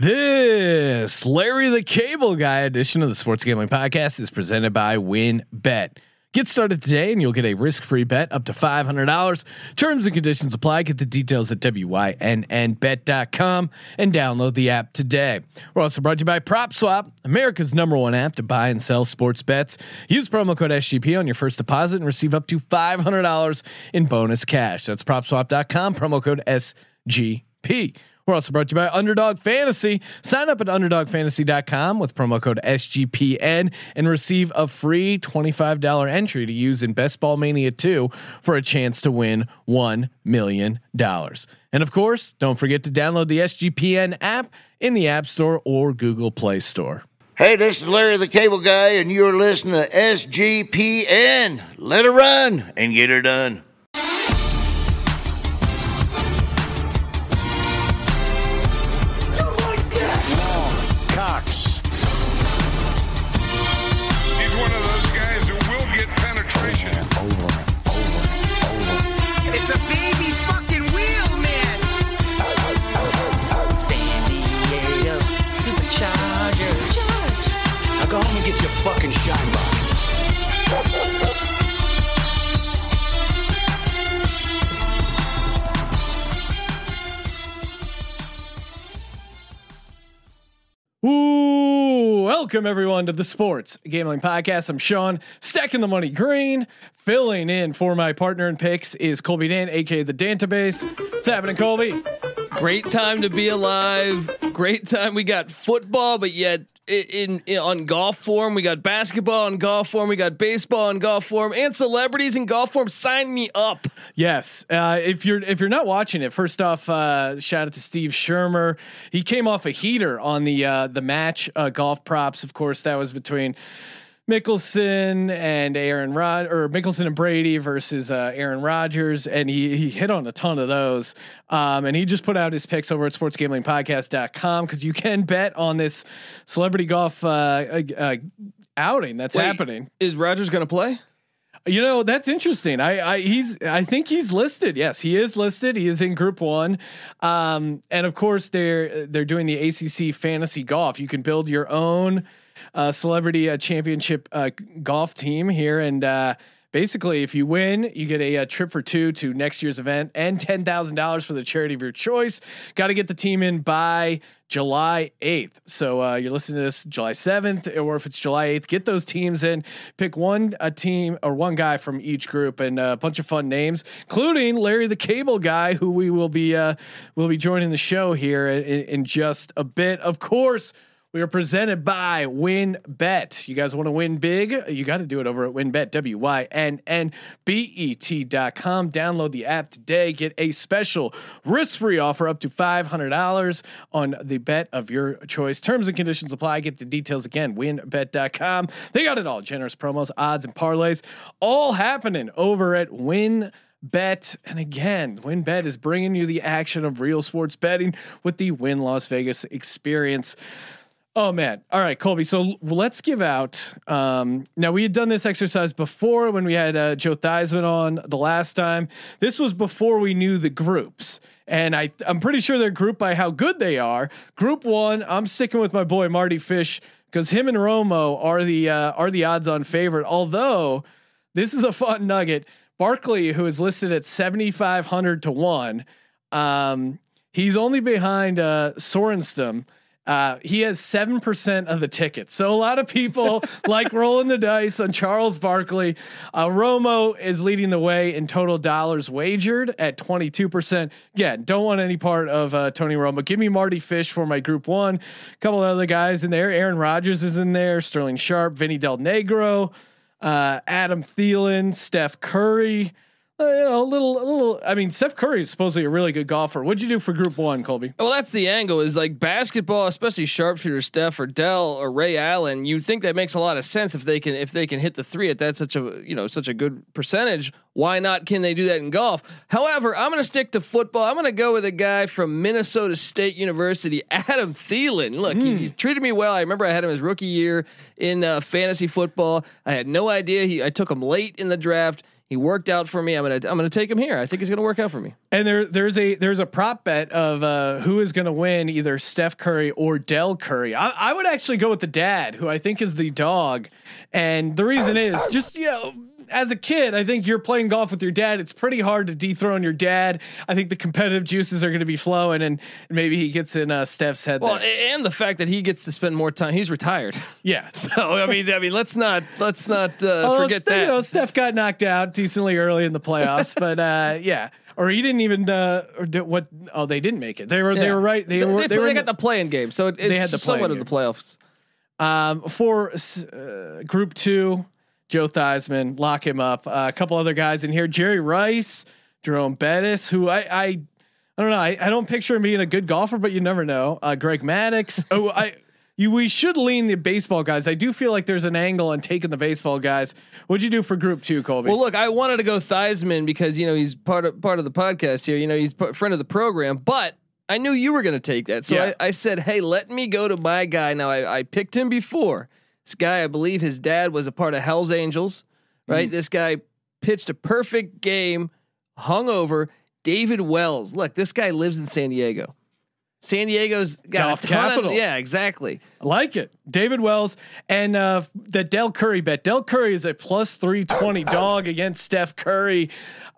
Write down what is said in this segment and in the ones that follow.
This Larry the Cable Guy edition of the Sports Gambling Podcast is presented by WynnBet. Get started today and you'll get a risk-free bet up to $500. Terms and conditions apply. Get the details at wynnbet.com and download the app today. We're also brought to you by PropSwap, America's number one app to buy and sell sports bets. Use promo code SGP on your first deposit and receive up to $500 in bonus cash. That's PropSwap.com, promo code SGP. We're also brought to you by Underdog Fantasy. Sign up at underdogfantasy.com with promo code SGPN and receive a free $25 entry to use in Best Ball Mania 2 for a chance to win $1 million. And of course, don't forget to download the SGPN app in the App Store or Google Play Store. Hey, this is Larry the Cable Guy, and you're listening to SGPN. Let it run and get it done. Welcome everyone to the Sports Gambling Podcast. I'm Sean, stacking the money green. Filling in for my partner in picks is Colby Dan, aka the Dantabase. What's happening, Colby? Great time to be alive. Great time. We got football, but yet in, in on golf form, we got basketball on golf form, we got baseball on golf form, and celebrities in golf form. Sign me up. Yes. Uh, if you're if you're not watching it, first off, uh, shout out to Steve Shermer. He came off a heater on the uh, the match uh, golf props. Of course, that was between. Mickelson and Aaron Rod or Mickelson and Brady versus uh, Aaron Rodgers, and he he hit on a ton of those. Um, and he just put out his picks over at sportsgamblingpodcast.com because you can bet on this celebrity golf uh, uh, uh, outing that's Wait. happening. Is Rodgers going to play? You know that's interesting. I, I he's I think he's listed. Yes, he is listed. He is in Group One, um, and of course they're they're doing the ACC Fantasy Golf. You can build your own uh, celebrity uh, championship uh, golf team here, and uh, basically, if you win, you get a, a trip for two to next year's event and ten thousand dollars for the charity of your choice. Got to get the team in by July 8th. So uh, you're listening to this July 7th, or if it's July 8th, get those teams in. Pick one a team or one guy from each group, and uh, a bunch of fun names, including Larry the Cable Guy, who we will be uh, will be joining the show here in, in just a bit. Of course. We are presented by WynnBet. You guys want to win big? You got to do it over at WynnBet. W Y N N B E T.com. Download the app today. Get a special risk free offer up to $500 on the bet of your choice. Terms and conditions apply. Get the details again. WynnBet.com. They got it all generous promos, odds, and parlays all happening over at Win. Bet and again, WynnBet is bringing you the action of real sports betting with the Wynn Las Vegas experience. Oh man. All right, Colby. So let's give out. Um, now we had done this exercise before when we had uh, Joe Theismann on the last time. This was before we knew the groups, and I I'm pretty sure they're grouped by how good they are. Group one, I'm sticking with my boy Mardy Fish because him and Romo are the uh, are the odds-on favorite. Although this is a fun nugget. Barkley, who is listed at 7,500 to one, um, he's only behind uh, Sorenstam. Uh, he has seven percent of the tickets, so a lot of people like rolling the dice on Charles Barkley. Uh, Romo is leading the way in total dollars wagered at twenty two percent. Yeah, don't want any part of uh, Tony Romo. Give me Mardy Fish for my Group One. A couple other guys in there. Aaron Rodgers is in there. Sterling Sharpe, Vinny Del Negro, uh, Adam Thielen, Steph Curry. Uh, you know, a little, a little. I mean, Steph Curry is supposedly a really good golfer. What'd you do for Group One, Colby? Well, that's the angle. Is like basketball, especially sharpshooter Steph or Dell or Ray Allen. You think that makes a lot of sense if they can if they can hit the three at that such a you know such a good percentage. Why not? Can they do that in golf? However, I'm going to stick to football. I'm going to go with a guy from Minnesota State University, Adam Thielen. Look, he, he's treated me well. I remember I had him his rookie year in uh, fantasy football. I had no idea he. I took him late in the draft. He worked out for me. I'm gonna I'm gonna take him here. I think he's gonna work out for me. And there, there's a there's a prop bet of uh, who is to win, either Steph Curry or Dell Curry. I, I would actually go with the dad, who I think is the dog, and the reason is just you know. As a kid, I think you're playing golf with your dad. It's pretty hard to dethrone your dad. I think the competitive juices are going to be flowing, and maybe he gets in uh, Steph's head. Well, there. and the fact that he gets to spend more time. He's retired. yeah. So I mean, I mean, let's not let's not uh, forget that. You know, Steph got knocked out decently early in the playoffs, but uh, yeah, or he didn't even. Uh, or did, what? Oh, they didn't make it. They were. They were right. They, they, were. they, They, were. got the playing game, so it, it's had the somewhat of the playoffs. Um, for uh, group two, Joe Theismann, lock him up. Uh, a couple other guys in here: Jerry Rice, Jerome Bettis, who I I, I don't know. I, I don't picture him being a good golfer, but you never know. Uh, Greg Maddux. oh, I. You, we should lean the baseball guys. I do feel like there's an angle on taking the baseball guys. What'd you do for group two, Colby? Well, look, I wanted to go Theismann because you know he's part of part of the podcast here. You know he's a friend of the program, but I knew you were going to take that, so Yeah. I, I said, "Hey, let me go to my guy." Now I, I picked him before. This guy, I believe, his dad was a part of Hell's Angels, right? This guy pitched a perfect game, hungover. David Wells. Look, this guy lives in San Diego. San Diego's got Golf a ton capital. of yeah, exactly. I like it. David Wells and uh, the Del Curry bet. Del Curry is a plus 320 dog against Steph Curry.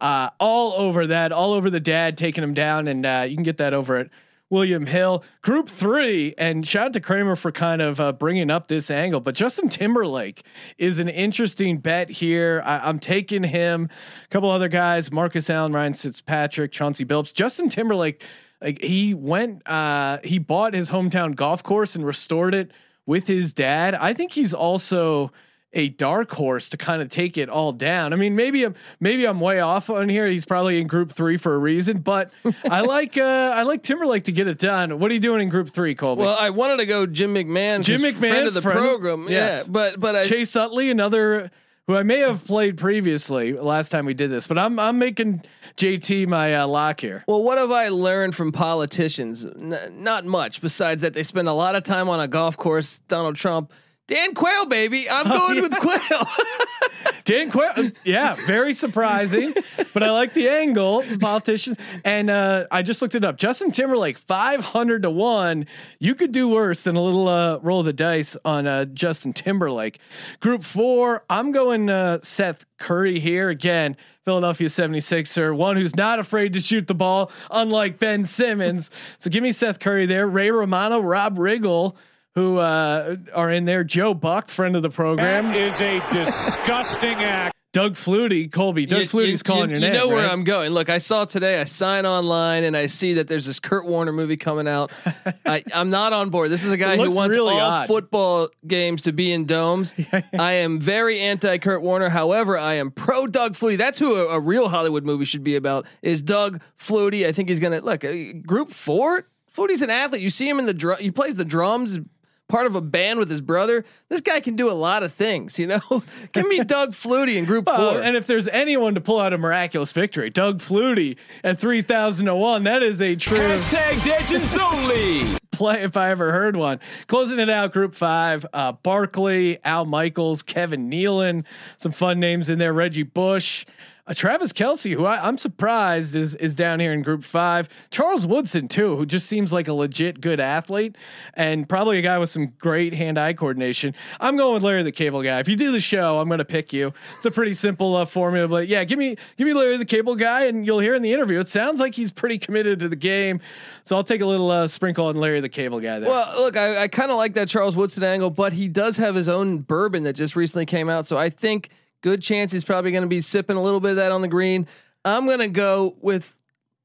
Uh, all over that, all over the dad taking him down. And uh, you can get that over at William Hill. Group three. And shout out to Kramer for kind of uh, bringing up this angle. But Justin Timberlake is an interesting bet here. I, I'm taking him. A couple other guys Marcus Allen, Ryan Fitzpatrick, Chauncey Billups. Justin Timberlake like he went uh he bought his hometown golf course and restored it with his dad i think he's also a dark horse to kind of take it all down i mean maybe i'm maybe i'm way off on here he's probably in group three for a reason but i like uh i like timberlake to get it done what are you doing in group three colby Well, I wanted to go Jim McMahon, Jim McMahon, friend of the friend program. yes. Yeah, but but I, chase utley another who i may have played previously last time we did this but i'm i'm making jt my uh, lock here Well, what have I learned from politicians? N- not much, besides that they spend a lot of time on a golf course. Donald Trump, Dan Quayle, baby, I'm going with Quayle. Dan Quayle, yeah, very surprising, but I like the angle. Politicians, and uh, I just looked it up. Justin Timberlake, five hundred to one. You could do worse than a little uh, roll of the dice on uh, Justin Timberlake. Group four, I'm going uh, Seth Curry here again. Philadelphia 76er, one who's not afraid to shoot the ball, unlike Ben Simmons. So give me Seth Curry there. Ray Romano, Rob Riggle, who uh, are in there. Joe Buck, friend of the program. is a disgusting act. Doug Flutie, Colby. Doug You- Flutie's you- calling you, your you name. You know where right? I'm going. Look, I saw today. I sign online and I see that there's this Kurt Warner movie coming out. I, I'm not on board. This is a guy who wants really all odd. football games to be in domes. I am very anti Kurt Warner. However, I am pro Doug Flutie. That's who a, a real Hollywood movie should be about. Is Doug Flutie? I think he's gonna look. Uh, group four. Flutie's an athlete. You see him in the drum. He plays the drums. Part of a band with his brother. This guy can do a lot of things, you know. Give me Doug Flutie in Group Well, Four. and if there's anyone to pull out a miraculous victory, Doug Flutie at 3,001, that is a true Hashtag Legends only. play if I ever heard one. Closing it out, group five, uh, Barkley, Al Michaels, Kevin Nealon, some fun names in there, Reggie Bush. Uh, Travis Kelce, who I, I'm surprised is is down here in Group Five. Charles Woodson too, who just seems like a legit good athlete and probably a guy with some great hand-eye coordination. I'm going with Larry the Cable Guy. If you do the show, I'm going to pick you. It's a pretty simple uh, formula, but yeah, give me give me Larry the Cable Guy, and you'll hear in the interview. It sounds like he's pretty committed to the game. So I'll take a little uh, sprinkle on Larry the Cable Guy there. Well, look, I, I kind of like that Charles Woodson angle, but he does have his own bourbon that just recently came out. So I think good chance he's probably going to be sipping a little bit of that on the green. I'm going to go with.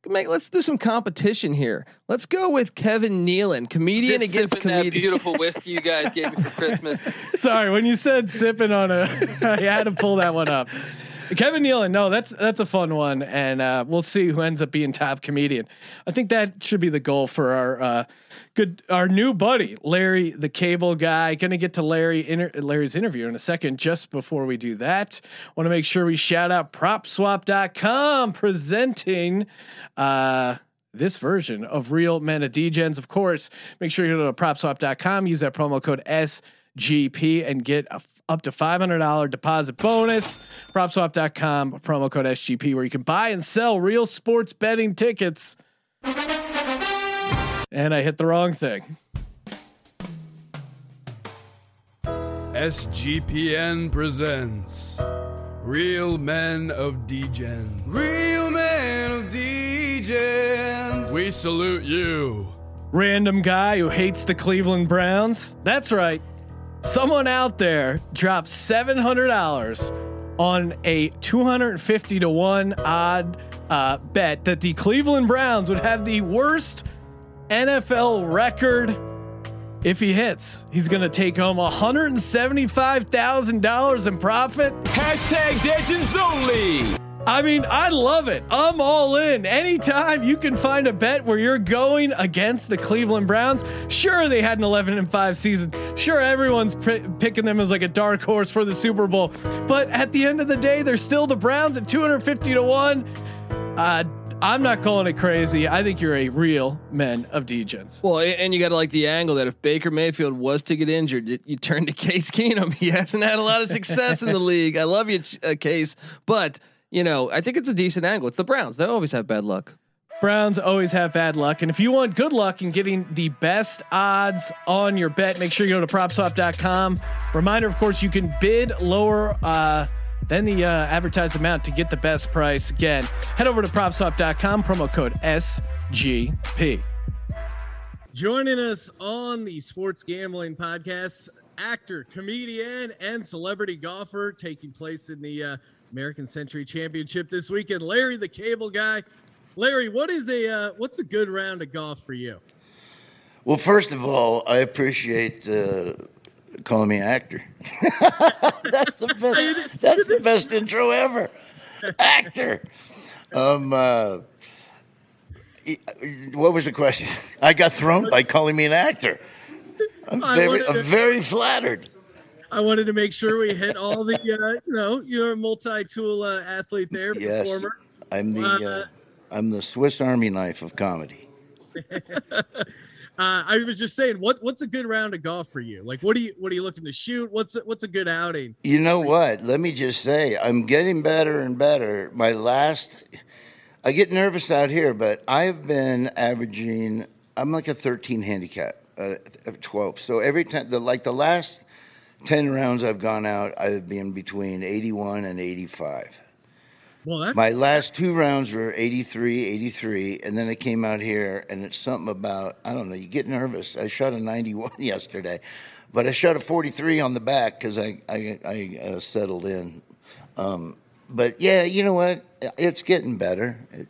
Make, let's do some competition here. Let's go with Kevin Nealon, comedian Just against sipping that comedian. beautiful whiskey you guys gave me for Christmas. Sorry, when you said sipping on a, I had to pull that one up. Kevin Nealon, no, that's that's a fun one, and uh, we'll see who ends up being top comedian. I think that should be the goal for our uh, good, our new buddy Larry, the Cable Guy. Going to get to Larry inter- Larry's interview in a second. Just before we do that, want to make sure we shout out PropSwap.com presenting. Uh, this version of Real Men of Degens. Of course, make sure you go to propswap.com, use that promo code SGP, and get a, up to $500 deposit bonus. PropSwap.com, promo code SGP, where you can buy and sell real sports betting tickets. And I hit the wrong thing. SGPN presents Real Men of Degens. Real Men of Degens. We salute you. Random guy who hates the Cleveland Browns. That's right. Someone out there dropped $700 on a 250 to 1 odd uh, bet that the Cleveland Browns would have the worst NFL record if he hits. He's going to take home $175,000 in profit. Hashtag Degens only. I mean, I love it. I'm all in. Anytime you can find a bet where you're going against the Cleveland Browns. Sure, they had an 11 and 5 season. Sure, everyone's p- picking them as like a dark horse for the Super Bowl. But at the end of the day, they're still the Browns at 250 to 1. Uh, I'm not calling it crazy. I think you're a real man of degens. Well, and you got to like the angle that if Baker Mayfield was to get injured, you turn to Case Keenum. He hasn't had a lot of success in the league. I love you, uh, Case, but you know I think it's a decent angle. It's the Browns. They always have bad luck. Browns always have bad luck. And if you want good luck in getting the best odds on your bet, make sure you go to propswap.com. Reminder, of course, you can bid lower uh, than the uh, advertised amount to get the best price. Again, head over to propswap.com, promo code SGP. Joining us on the Sports Gambling Podcast, actor, comedian, and celebrity golfer taking place in the uh, American Century Championship this weekend. Larry, the cable guy. Larry, what is a uh, what's a good round of golf for you? Well, first of all, I appreciate uh, calling me an actor. that's the best. That's the best intro ever. Actor. Um. Uh, what was the question? I got thrown by calling me an actor. I'm very, I'm very flattered. I wanted to make sure we hit all the, uh, you know, you're a multi-tool uh, athlete there, yes, performer. I'm the, uh, I'm the Swiss Army knife of comedy. uh, I was just saying, what what's a good round of golf for you? Like, what are you what are you looking to shoot? What's a, what's a good outing? You know what? Let me just say, I'm getting better and better. My last, I get nervous out here, but I've been averaging. I'm like a 13 handicap, uh, 12. So every time, the like the last 10 rounds I've gone out, I've been between 81 and 85. Well, My last two rounds were 83, 83, and then I came out here, and it's something about, I don't know, you get nervous. I shot a 91 yesterday, but I shot a 43 on the back because I, I, I uh, settled in. Um, but yeah, you know what? It's getting better. It,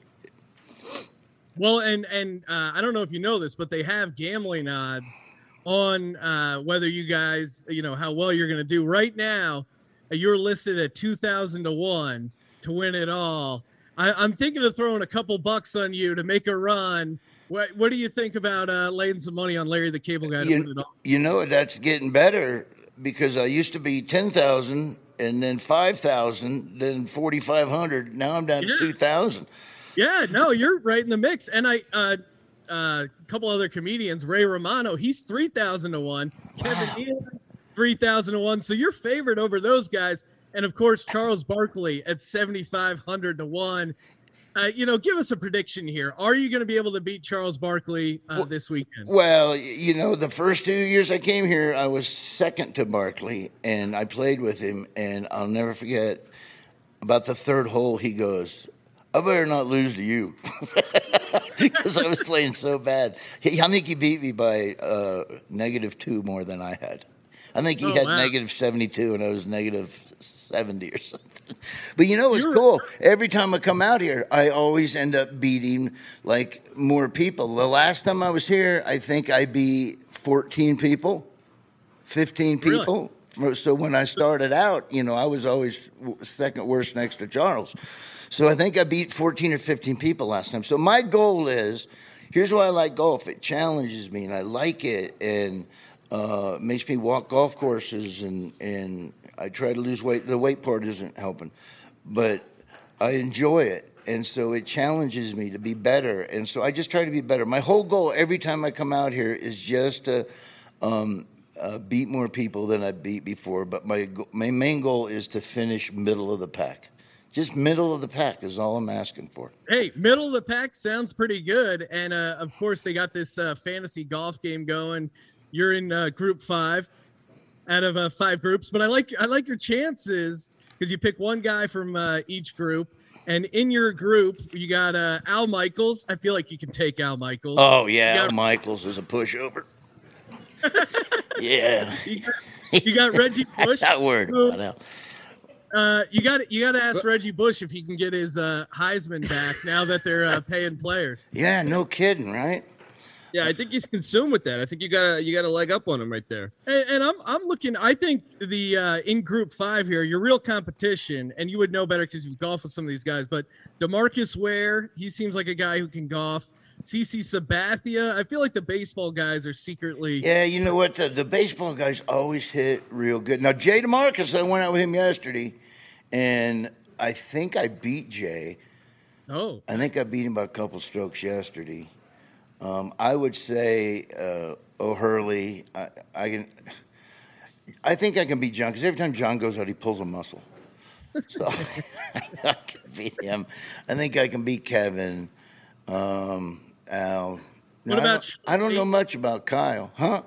well, and and uh, I don't know if you know this, but they have gambling odds on uh, whether you guys, you know, how well you're going to do. Right now, you're listed at two thousand to one to win it all. I, I'm thinking of throwing a couple bucks on you to make a run. What What do you think about uh, laying some money on Larry the Cable Guy to win you, it all? you know, that's getting better because I used to be 10,000 and then 5,000, then 4,500. Now I'm down Yeah. to 2,000. Yeah, no, you're right in the mix. And I, uh, uh, a couple other comedians, Ray Romano, he's three thousand to one. Kevin Nealon, three thousand to one. So you're favored over those guys. And of course, Charles Barkley at seventy five hundred to one. Uh, you know, give us a prediction here. Are you going to be able to beat Charles Barkley uh, this weekend? Well, you know, the first two years I came here, I was second to Barkley, and I played with him. And I'll never forget about the third hole, he goes, I better not lose to you because I was playing so bad. He, I think he beat me by uh, negative two more than I had. I think he Oh, had wow. negative 72 and I was negative 70 or something. But you know, it's You're- cool. Every time I come out here, I always end up beating like more people. The last time I was here, I think I beat 14 people, 15 Really? people. So when I started out, you know, I was always second worst next to Charles. So I think I beat 14 or 15 people last time. So my goal is here's why I like golf it challenges me and I like it and uh, makes me walk golf courses and, and I try to lose weight. The weight part isn't helping, but I enjoy it. And so it challenges me to be better. And so I just try to be better. My whole goal every time I come out here is just to um, uh, beat more people than I beat before, but my my main goal is to finish middle of the pack. Just middle of the pack is all I'm asking for. Hey, middle of the pack sounds pretty good. And uh, of course, they got this uh, fantasy golf game going. You're in uh, group five out of uh, five groups, but I like I like your chances because you pick one guy from uh, each group. And in your group, you got uh, Al Michaels. I feel like you can take Al Michaels. Oh yeah, got- Michaels is a pushover. yeah, You got, you got Reggie Bush. that word. who-. Uh, you got you got to ask Reggie Bush if he can get his uh, Heisman back now that they're uh, paying players. Yeah, no kidding, right? Yeah, I think he's consumed with that. I think you got to you got to leg up on him right there. And, and I'm I'm looking. I think the uh, in Group Five here, your real competition, and you would know better because you've golfed with some of these guys. But Demarcus Ware, he seems like a guy who can golf. CC Sabathia, I feel like the baseball guys are secretly. Yeah, you know what? The, the baseball guys always hit real good. Now, Jay DeMarcus, I went out with him yesterday, and I think I beat Jay. Oh, I think I beat him by a couple strokes yesterday. Um, I would say uh, O'Hurley. I, I can. I think I can beat John because every time John goes out, he pulls a muscle. So I can beat him. I think I can beat Kevin. Um, Al. What Now, I about don't- I don't know much about Kyle, huh?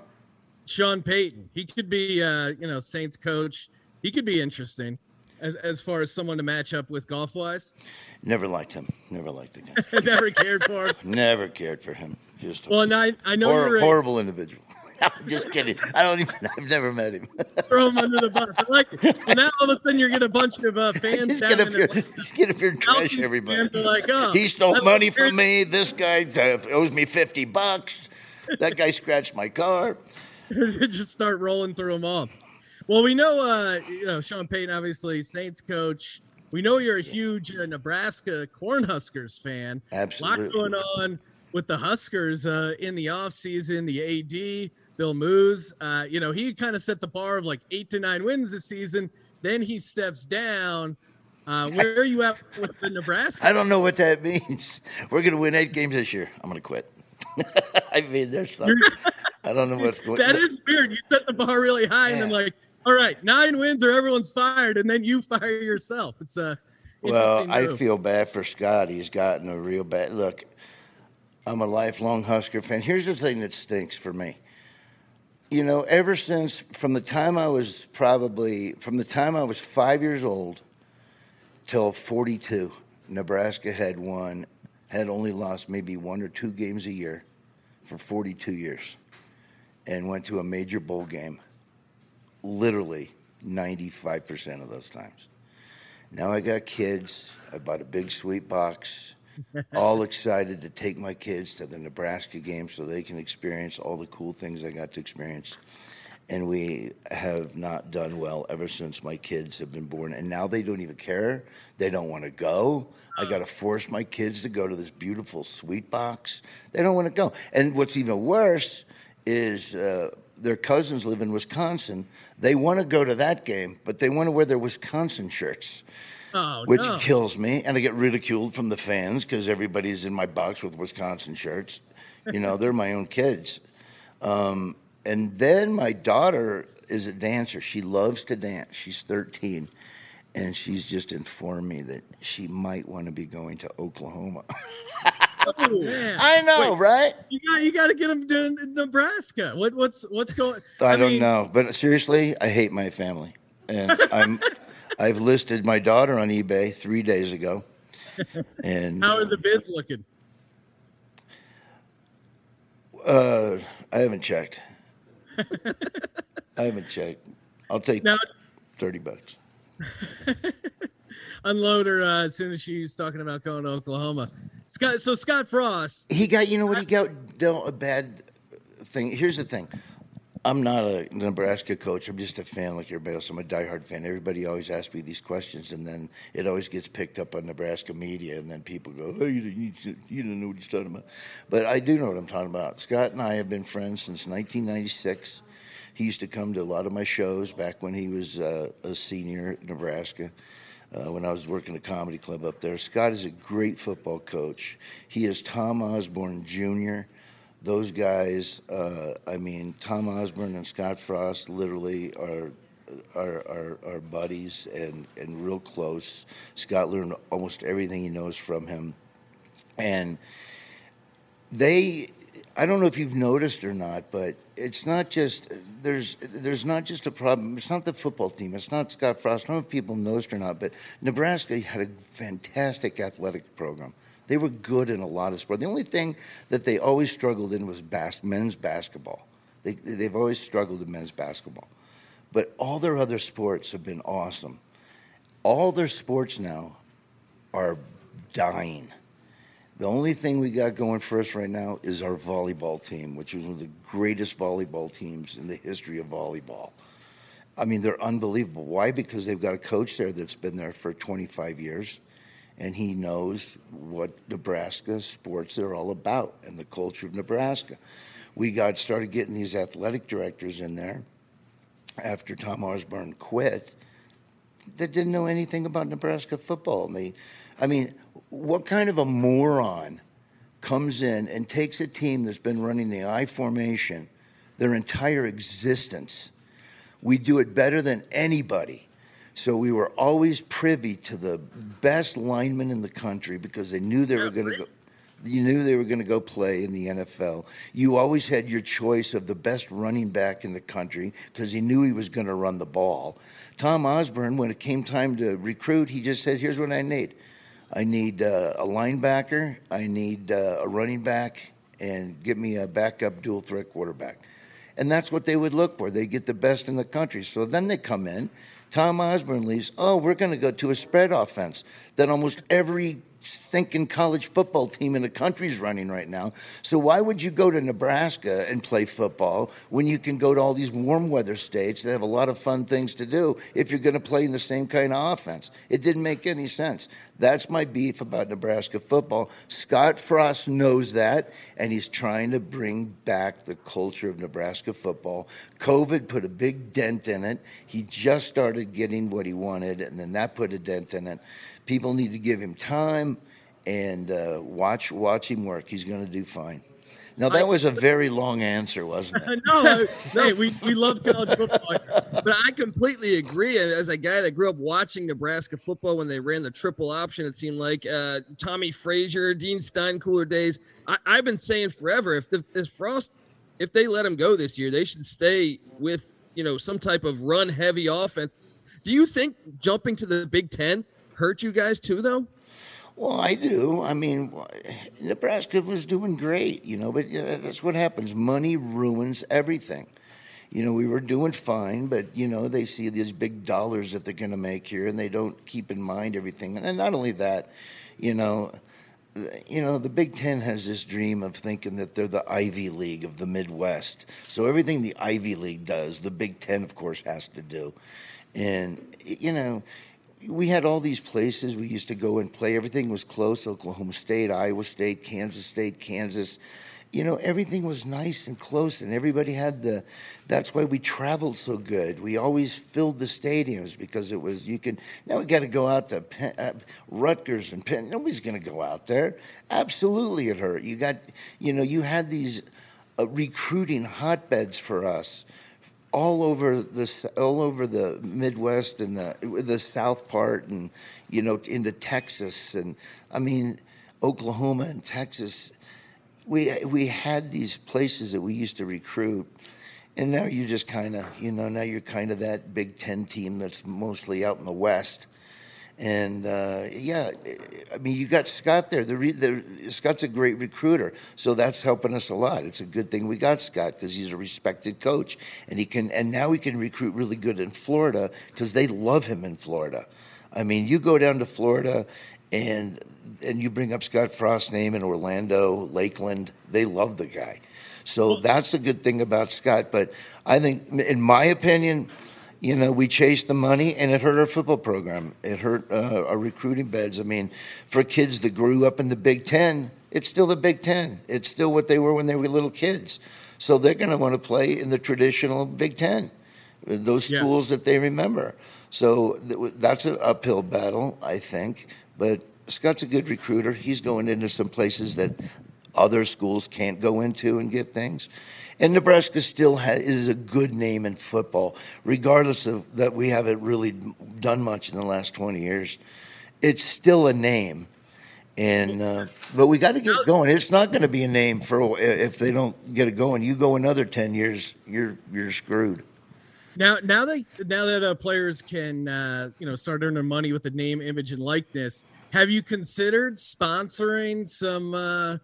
Sean Payton. He could be, uh, you know, Saints coach. He could be interesting as as far as someone to match up with golf wise. Never liked him. Never liked the guy. Never cared for him. Never cared for him. Just Well, and I I know hor- you're a, horrible individual. I'm just kidding. I don't even. I've never met him. throw him under the bus. I like it. Well, now all of a sudden you're getting a bunch of uh, fans just get up in here. Atlanta. Just get up here and trash everybody. like, oh, He stole money from me. This guy uh, owes me fifty bucks. That guy scratched my car. just start rolling through them all. Well, we know, uh, you know, Sean Payton, obviously Saints coach. We know you're a huge uh, Nebraska Cornhuskers fan. Absolutely. lot going on with the Huskers uh, in the offseason. The AD, Bill Moos, uh, you know, he kind of set the bar of like eight to nine wins this season. Then he steps down. Uh, where are you at with the Nebraska? I don't know what that means. We're gonna win eight games this year. I'm gonna quit. I mean, there's something. I don't know what's going. On. That is weird. You set the bar really high, and then like, all right, nine wins or everyone's fired, and then you fire yourself. It's a Well, I feel bad for Scott. He's gotten a real bad look. I'm a lifelong Husker fan. Here's the thing that stinks for me. You know, ever since from the time I was probably from the time I was five years old till 42, Nebraska had won, had only lost maybe one or two games a year for 42 years, and went to a major bowl game. Literally 95% of those times. Now I got kids. I bought a big suite box. all excited to take my kids to the Nebraska game so they can experience all the cool things I got to experience. And we have not done well ever since my kids have been born. And now they don't even care. They don't want to go. I got to force my kids to go to this beautiful suite box. They don't want to go. And what's even worse is uh, their cousins live in Wisconsin. They want to go to that game, but they want to wear their Wisconsin shirts oh, which no. kills me. And I get ridiculed from the fans because everybody's in my box with Wisconsin shirts. You know, they're my own kids. Um, and then my daughter is a dancer. She loves to dance. She's 13. And she's just informed me that she might want to be going to Oklahoma. Oh, man. I know, Wait, right? You got you got to get them to Nebraska. What what's what's going? I, don't mean, know, but seriously, I hate my family, and I'm I've listed my daughter on eBay three days ago, and How are the bids looking? Uh, I haven't checked. I haven't checked. I'll take Now thirty bucks. unload her uh, as soon as she's talking about going to Oklahoma. Scott, so Scott Frost. He got, you know what? He got dealt a bad thing. Here's the thing. I'm not a Nebraska coach. I'm just a fan like everybody else. I'm a diehard fan. Everybody always asks me these questions, and then it always gets picked up on Nebraska media, and then people go, "Oh, you, you, you don't know what he's talking about." But I do know what I'm talking about. Scott and I have been friends since 1996. He used to come to a lot of my shows back when he was uh, a senior at Nebraska. Uh, when I was working a comedy club up there, Scott is a great football coach. He is Tom Osborne Jr., those guys, uh, I mean, Tom Osborne and Scott Frost literally are are, are, are buddies and, and real close. Scott learned almost everything he knows from him. And they, I don't know if you've noticed or not, but it's not just there's there's not just a problem. It's not the football team. It's not Scott Frost. I don't know if people noticed or not, but Nebraska had a fantastic athletic program. They were good in a lot of sports. The only thing that they always struggled in was bas- men's basketball. They, they've always struggled in men's basketball. But all their other sports have been awesome. All their sports now are dying. The only thing we got going for us right now is our volleyball team, which is one of the greatest volleyball teams in the history of volleyball. I mean, they're unbelievable. Why? Because they've got a coach there that's been there for 25 years, and he knows what Nebraska sports are all about and the culture of Nebraska. We got started getting these athletic directors in there after Tom Osborne quit that didn't know anything about Nebraska football. And they, I mean, what kind of a moron comes in and takes a team that's been running the I formation their entire existence? We do it better than anybody. So we were always privy to the best linemen in the country because they knew they were going to go. You knew they were going to go play in the NFL. You always had your choice of the best running back in the country because he knew he was going to run the ball. Tom Osborne, when it came time to recruit, he just said, "Here's what I need: I need uh, a linebacker, I need uh, a running back, and get me a backup dual threat quarterback." And that's what they would look for. They get the best in the country. So then they come in. Tom Osborne leaves. Oh, we're going to go to a spread offense that almost every thinking college football team in the country's running right now. So why would you go to Nebraska and play football when you can go to all these warm weather states that have a lot of fun things to do if you're going to play in the same kind of offense? It didn't make any sense. That's my beef about Nebraska football. Scott Frost knows that, and he's trying to bring back the culture of Nebraska football. COVID put a big dent in it. He just started getting what he wanted, and then that put a dent in it. People need to give him time and uh, watch watch him work. He's going to do fine. Now that was a very long answer, wasn't it? no, hey, we, we love college football, but I completely agree. As a guy that grew up watching Nebraska football when they ran the triple option, it seemed like uh, Tommie Frazier, Dean Steinkuhler days. I, I've been saying forever, if the if Frost, if they let him go this year, they should stay with you know some type of run heavy offense. Do you think jumping to the Big Ten hurt you guys too, though? Well, I do. I mean, Nebraska was doing great, you know, but that's what happens. Money ruins everything. You know, we were doing fine, but you know, they see these big dollars that they're going to make here, and they don't keep in mind everything. And not only that, you know, you know, the Big Ten has this dream of thinking that they're the Ivy League of the Midwest. So everything the Ivy League does, the Big Ten, of course, has to do. And you know, we had all these places we used to go and play. Everything was close Oklahoma State, Iowa State, Kansas State, Kansas. You know, everything was nice and close, and everybody had the. That's why we traveled so good. We always filled the stadiums because it was you can. Now we got to go out to Penn, uh, Rutgers and Penn. Nobody's going to go out there. Absolutely, it hurt. You got, you know, you had these uh, recruiting hotbeds for us all over the all over the Midwest and the the South part, and you know into Texas, and I mean Oklahoma and Texas. We we had these places that we used to recruit, and now you're just kind of you know now you're kind of that Big Ten team that's mostly out in the West. And uh, yeah, I mean, you got Scott there. The, re- the Scott's a great recruiter, so that's helping us a lot. It's a good thing we got Scott because he's a respected coach, and he can. And now he can recruit really good in Florida because they love him in Florida. I mean, you go down to Florida, and and you bring up Scott Frost's name in Orlando, Lakeland. They love the guy, so that's the good thing about Scott. But I think, in my opinion you know, we chased the money and it hurt our football program. It hurt uh, our recruiting beds. I mean, for kids that grew up in the Big Ten, it's still the Big Ten. It's still what they were when they were little kids. So they're going to want to play in the traditional Big Ten, those Yeah. schools that they remember. So that's an uphill battle, I think. But Scott's a good recruiter. He's going into some places that other schools can't go into and get things. And Nebraska still has, is a good name in football, regardless of that we haven't really done much in the last 20 years. It's still a name. And uh, but we got to get going. It's not going to be a name for if they don't get it going. You go another ten years, you're you're screwed. Now, now that now that uh, players can uh, you know start earning money with the name, image, and likeness, have you considered sponsoring some uh,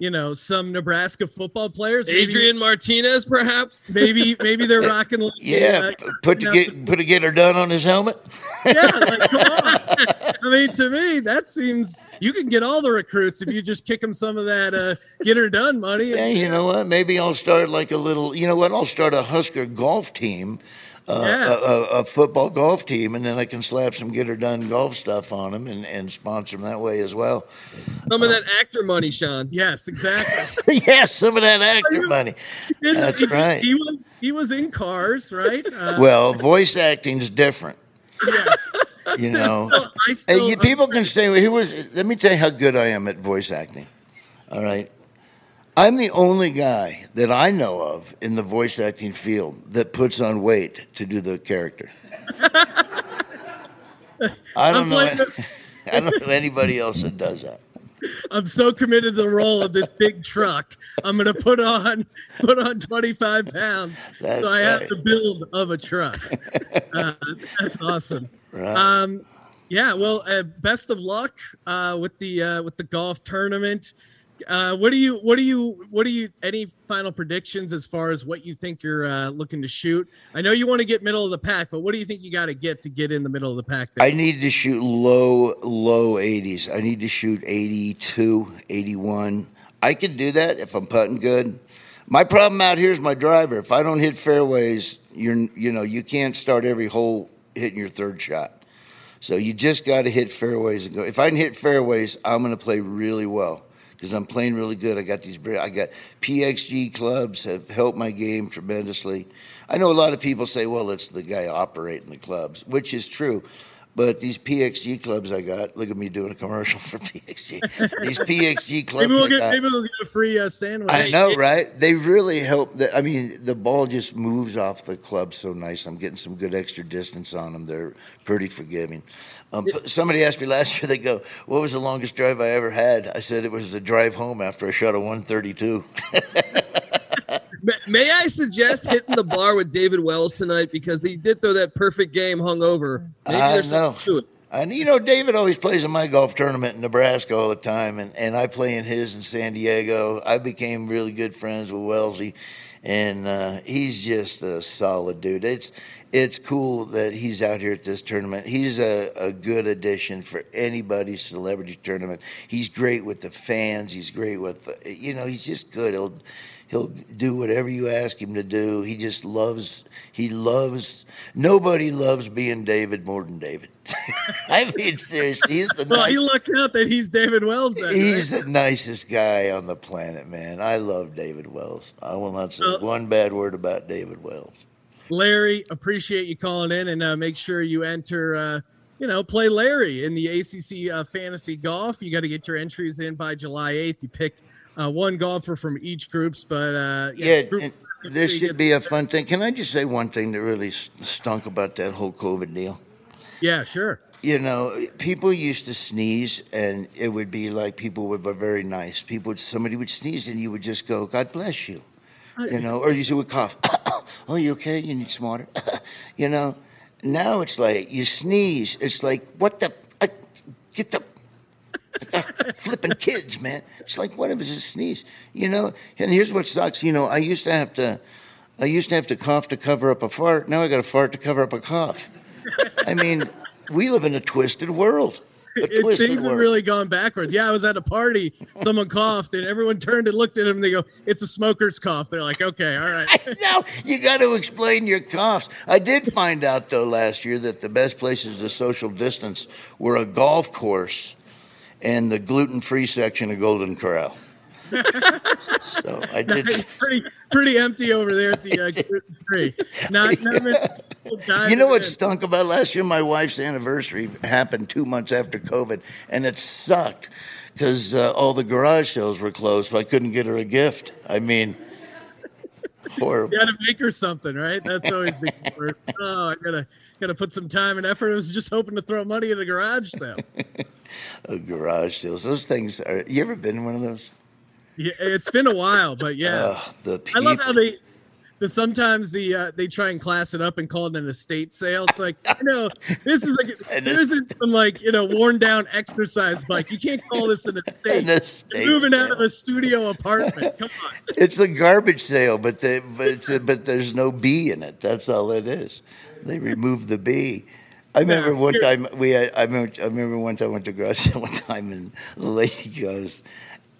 you know some Nebraska football players? Maybe- Adrian Martinez, perhaps. Maybe maybe they're rocking. like, Yeah, uh, put to get put a get her done on his helmet. yeah, like, come on. I mean, to me, that seems you can get all the recruits if you just kick them some of that uh, get her done money. Yeah, you know what? Maybe I'll start like a little. You know what? I'll start a Husker golf team, uh, Yeah. a, a, a football golf team, and then I can slap some get her done golf stuff on them and, and sponsor them that way as well. Some of that actor money, Sean. Yes, exactly. yes, some of that actor money. That's right. He was he was in cars, right? Uh, Well, voice acting is different. yeah. You know, Hey, still, you, people can say, "Who was?" Let me tell you how good I am at voice acting. All right, I'm the only guy that I know of in the voice acting field that puts on weight to do the character. I don't know. I don't know anybody else that does that. I'm so committed to the role of this big truck. I'm gonna put on put on 25 pounds, That's so I have right. the build of a truck. Uh, that's awesome. Right. Um, yeah. Well, uh, best of luck uh, with the uh, with the golf tournament. Uh, what do you what do you what do you any final predictions as far as what you think you're uh, looking to shoot? I know you want to get middle of the pack, but what do you think you got to get to get in the middle of the pack? There? I need to shoot low, low 80s. I need to shoot 82, 81. I can do that if I'm putting good. My problem out here is my driver. If I don't hit fairways, you're you know you can't start every hole hitting your third shot. So you just got to hit fairways and go. If I can hit fairways, I'm going to play really well because I'm playing really good. I got these. I got PXG clubs have helped my game tremendously. I know a lot of people say, "Well, it's the guy operating the clubs," which is true. But these PXG clubs I got, look at me doing a commercial for PXG. These PXG clubs maybe we'll I get got, maybe we'll get a free uh, sandwich. I know, right? They really help. The, I mean, the ball just moves off the club so nice. I'm getting some good extra distance on them. They're pretty forgiving. Um, Somebody asked me last year. They go, "What was the longest drive I ever had?" I said it was the drive home after I shot a 132. May, I suggest hitting the bar with David Wells tonight because he did throw that perfect game hungover. Maybe I there's know. something to it. And you know, David always plays in my golf tournament in Nebraska all the time, and, and I play in his in San Diego. I became really good friends with Wellesley, and uh, he's just a solid dude. It's it's cool that he's out here at this tournament. He's a, a good addition for anybody's celebrity tournament. He's great with the fans. He's great with you know. He's just good. He'll he'll do whatever you ask him to do. He just loves. He loves. Nobody loves being David more than David. I mean, seriously, he's the Well, nice, you lucked out that he's David Wells. Then, he's right? the nicest guy on the planet, man. I love David Wells. I will not say Uh, one bad word about David Wells. Larry, appreciate you calling in and uh, make sure you enter. Uh, you know, play Larry in the ACC uh, fantasy golf. You got to get your entries in by July eighth. You pick uh, one golfer from each groups, but uh, Yeah, and this should be a fun thing. Can I just say one thing that really stunk about that whole COVID deal? yeah, sure. You know, people used to sneeze, and it would be like people would be very nice. People, would, somebody would sneeze, and you would just go, "God bless you," you know, or you would cough. oh, you okay? You need some water. you know, now it's like you sneeze. It's like what the I, get the flipping kids, man. It's like what if it's a sneeze, you know? And here's what sucks. You know, I used to have to, I used to have to cough to cover up a fart. Now I got a fart to cover up a cough. I mean, we live in a twisted world. A It, twisted things have really gone backwards. Yeah, I was at a party. Someone coughed, and everyone turned and looked at him. And they go, "It's a smoker's cough." They're like, "Okay, all right." now you got to explain your coughs. I did find out though last year that the best places to social distance were a golf course and the gluten-free section of Golden Corral. so I did. pretty pretty empty over there at the uh, gluten free. Not not You know what stunk about last year? My wife's anniversary happened two months after COVID, and it sucked because uh, all the garage sales were closed, so I couldn't get her a gift. I mean, horrible. You got to make her something, right? That's always the worst. Oh, I gotta gotta put some time and effort. I was just hoping to throw money at a garage sale. a garage sales. Those things are. You ever been in one of those? Yeah, it's been a while, but yeah, Ugh, the I love how they. The, sometimes the uh, they try and class it up and call it an estate sale. It's like I know this is like this isn't some like you know worn down exercise bike. You can't call this an estate. An estate You're moving out of a studio apartment. Come on. It's a garbage sale, but the but it's a, but there's no bee in it. That's all it is. They removed the bee. I remember one time we had, I remember I remember one time I went to garage one time and the lady goes,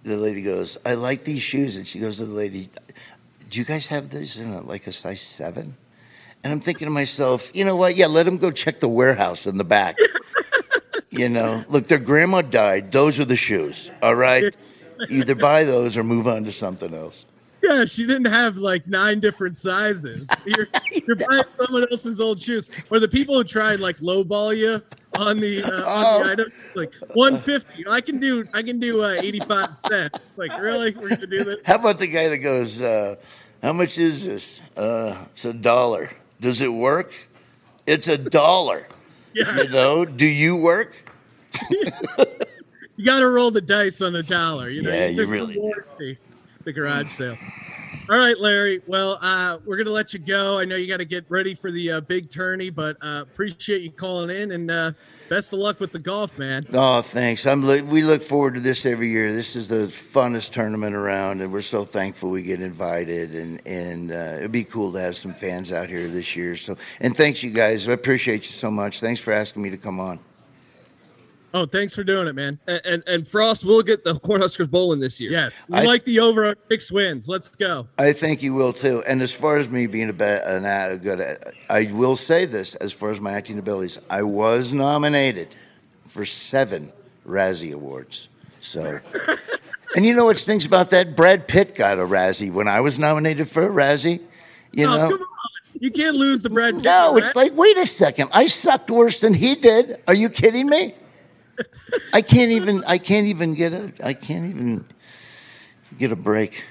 the lady goes, I like these shoes, and she goes to the lady, Do you guys have these in a, like a size seven? And I'm thinking to myself, you know what? Yeah, let them go check the warehouse in the back. you know, look, their grandma died. Those are the shoes. All right, either buy those or move on to something else. Yeah, she didn't have like nine different sizes. You're, you're buying someone else's old shoes, or the people who tried like lowball you on the uh, on Oh. the item, like 150. I can do I can do uh, 85 cents. Like really, we're gonna do this? How about the guy that goes, uh, "How much is this? Uh, it's a dollar. Does it work? It's a dollar. Yeah, You know? Do you work? you got to roll the dice on a dollar. You know, Yeah, you There's really The garage sale. All right, Larry. Well, uh, we're gonna let you go. I know you got to get ready for the uh, big tourney, but uh, appreciate you calling in and uh, best of luck with the golf, man. Oh, thanks. I'm. Look, we look forward to this every year. This is the funnest tournament around, and we're so thankful we get invited. And and uh, it'd be cool to have some fans out here this year. So, and thanks you guys. I appreciate you so much. Thanks for asking me to come on. Oh, thanks for doing it, man. And, and and Frost will get the Cornhuskers bowling this year. Yes, we I- like the over on six wins. Let's go. I think you will too. And as far as me being a, ba- an, a good, I will say this: as far as my acting abilities, I was nominated for seven Razzie Awards. So, and you know what stinks about that? Brad Pitt got a Razzie when I was nominated for a Razzie. You oh, know. come on. You can't lose the Brad Pitt. No, it's right? like, wait a second. I sucked worse than he did. Are you kidding me? I can't even. I can't even get a. I can't even get a break.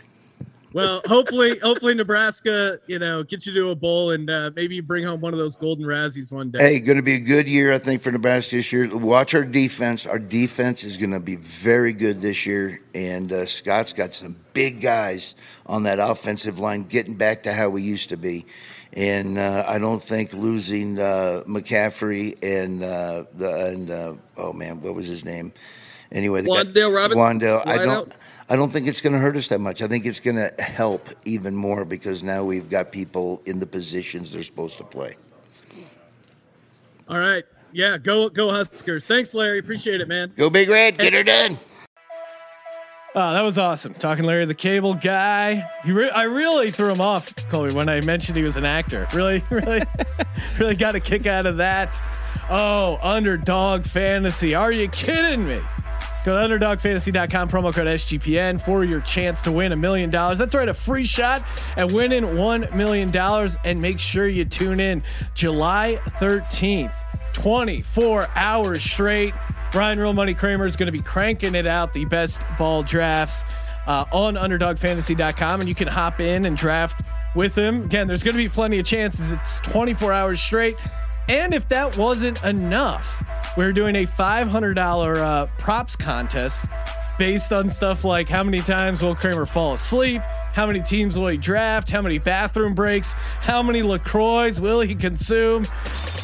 Well, hopefully, hopefully Nebraska, you know, gets you to a bowl and uh, maybe bring home one of those golden Razzies one day. Hey, going to be a good year, I think, for Nebraska this year. Watch our defense. Our defense is going to be very good this year, and uh, Scott's got some big guys on that offensive line, getting back to how we used to be. And uh, I don't think losing uh, McCaffrey and uh, the and uh, oh man, what was his name? Anyway, the guy- Wan'Dale Robinson? Wan'Dale. I don't. out? I don't think it's going to hurt us that much. I think it's going to help even more because now we've got people in the positions they're supposed to play. All right. Yeah, go go Huskers. Thanks, Larry. Appreciate it, man. Go Big Red, get her done. Oh, that was awesome. Talking Larry the Cable Guy. He re- I really threw him off, Colby, when I mentioned he was an actor. Really, really, really got a kick out of that. Oh, underdog fantasy. Are you kidding me? Go to underdogfantasy.com, promo code SGPN for your chance to win a million dollars. That's right, a free shot at winning $1 million. And make sure you tune in July 13th, 24 hours straight. Brian Real Money Kramer is going to be cranking it out, the best ball drafts uh, on underdogfantasy.com. And you can hop in and draft with him. Again, there's going to be plenty of chances. It's 24 hours straight. And if that wasn't enough, we're doing a $500 uh, props contest based on stuff like how many times will Kramer fall asleep, how many teams will he draft, how many bathroom breaks, how many LaCroix will he consume.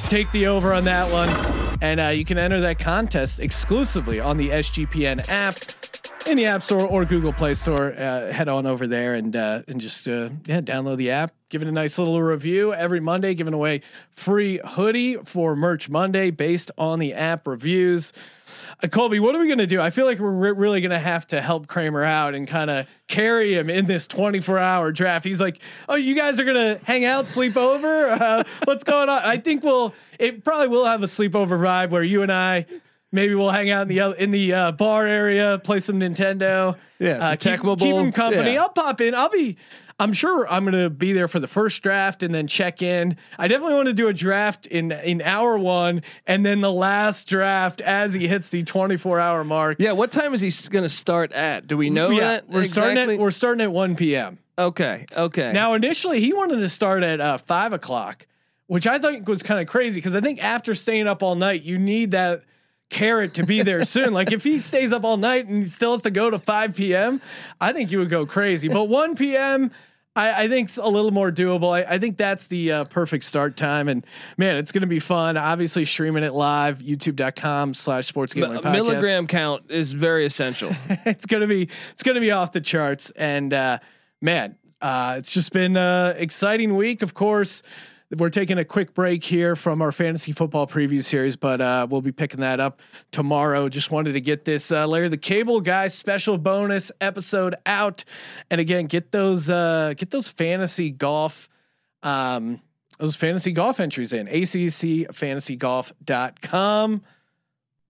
Take the over on that one. And uh, you can enter that contest exclusively on the SGPN app in the App Store or Google Play Store. Uh, head on over there and uh, and just uh, yeah, download the app. Give it a nice little review every Monday. Giving away free hoodie for Merch Monday based on the app reviews. Uh, Colby, what are we gonna do? I feel like we're re- really gonna have to help Kramer out and kind of carry him in this 24 hour draft. He's like, "Oh, you guys are gonna hang out, sleep over? Uh, what's going on?" I think we'll it probably will have a sleepover vibe where you and I maybe we'll hang out in the in the uh, bar area, play some Nintendo. Yeah, some uh, keep, keep him company. Yeah. I'll pop in. I'll be I'm sure I'm going to be there for the first draft and then check in. I definitely want to do a draft in in hour one and then the last draft as he hits the 24 hour mark. Yeah, what time is he going to start at? Do we know yeah, that? we're starting at we're starting at 1 p.m. Okay. Okay. Now, initially, he wanted to start at uh, five o'clock, which I think was kind of crazy because I think after staying up all night, you need that carrot to be there soon. Like if he stays up all night and he still has to go to 5 p.m., I think you would go crazy. But 1 p.m., I, I think's a little more doable. I, I think that's the uh, perfect start time. And man, it's going to be fun. Obviously streaming it live, youtube.com slash sports gambling M- milligram count is very essential. it's going to be, it's going to be off the charts. And uh, man, uh, it's just been an exciting week. Of course, we're taking a quick break here from our fantasy football preview series, but uh, we'll be picking that up tomorrow. Just wanted to get this uh, Larry the Cable Guy special bonus episode out, and again, get those uh, get those fantasy golf. Um, those fantasy golf entries in accfantasygolf.com.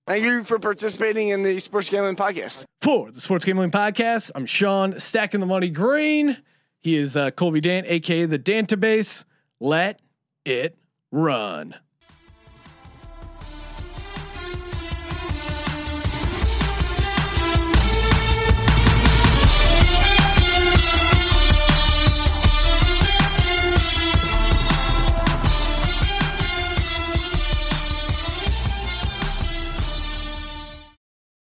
Thank you for participating in the Sports Gambling Podcast. For the Sports Gambling Podcast, I'm Sean Stacking the Money Green. He is uh, Colby Dant, aka the Dantabase. Let it run.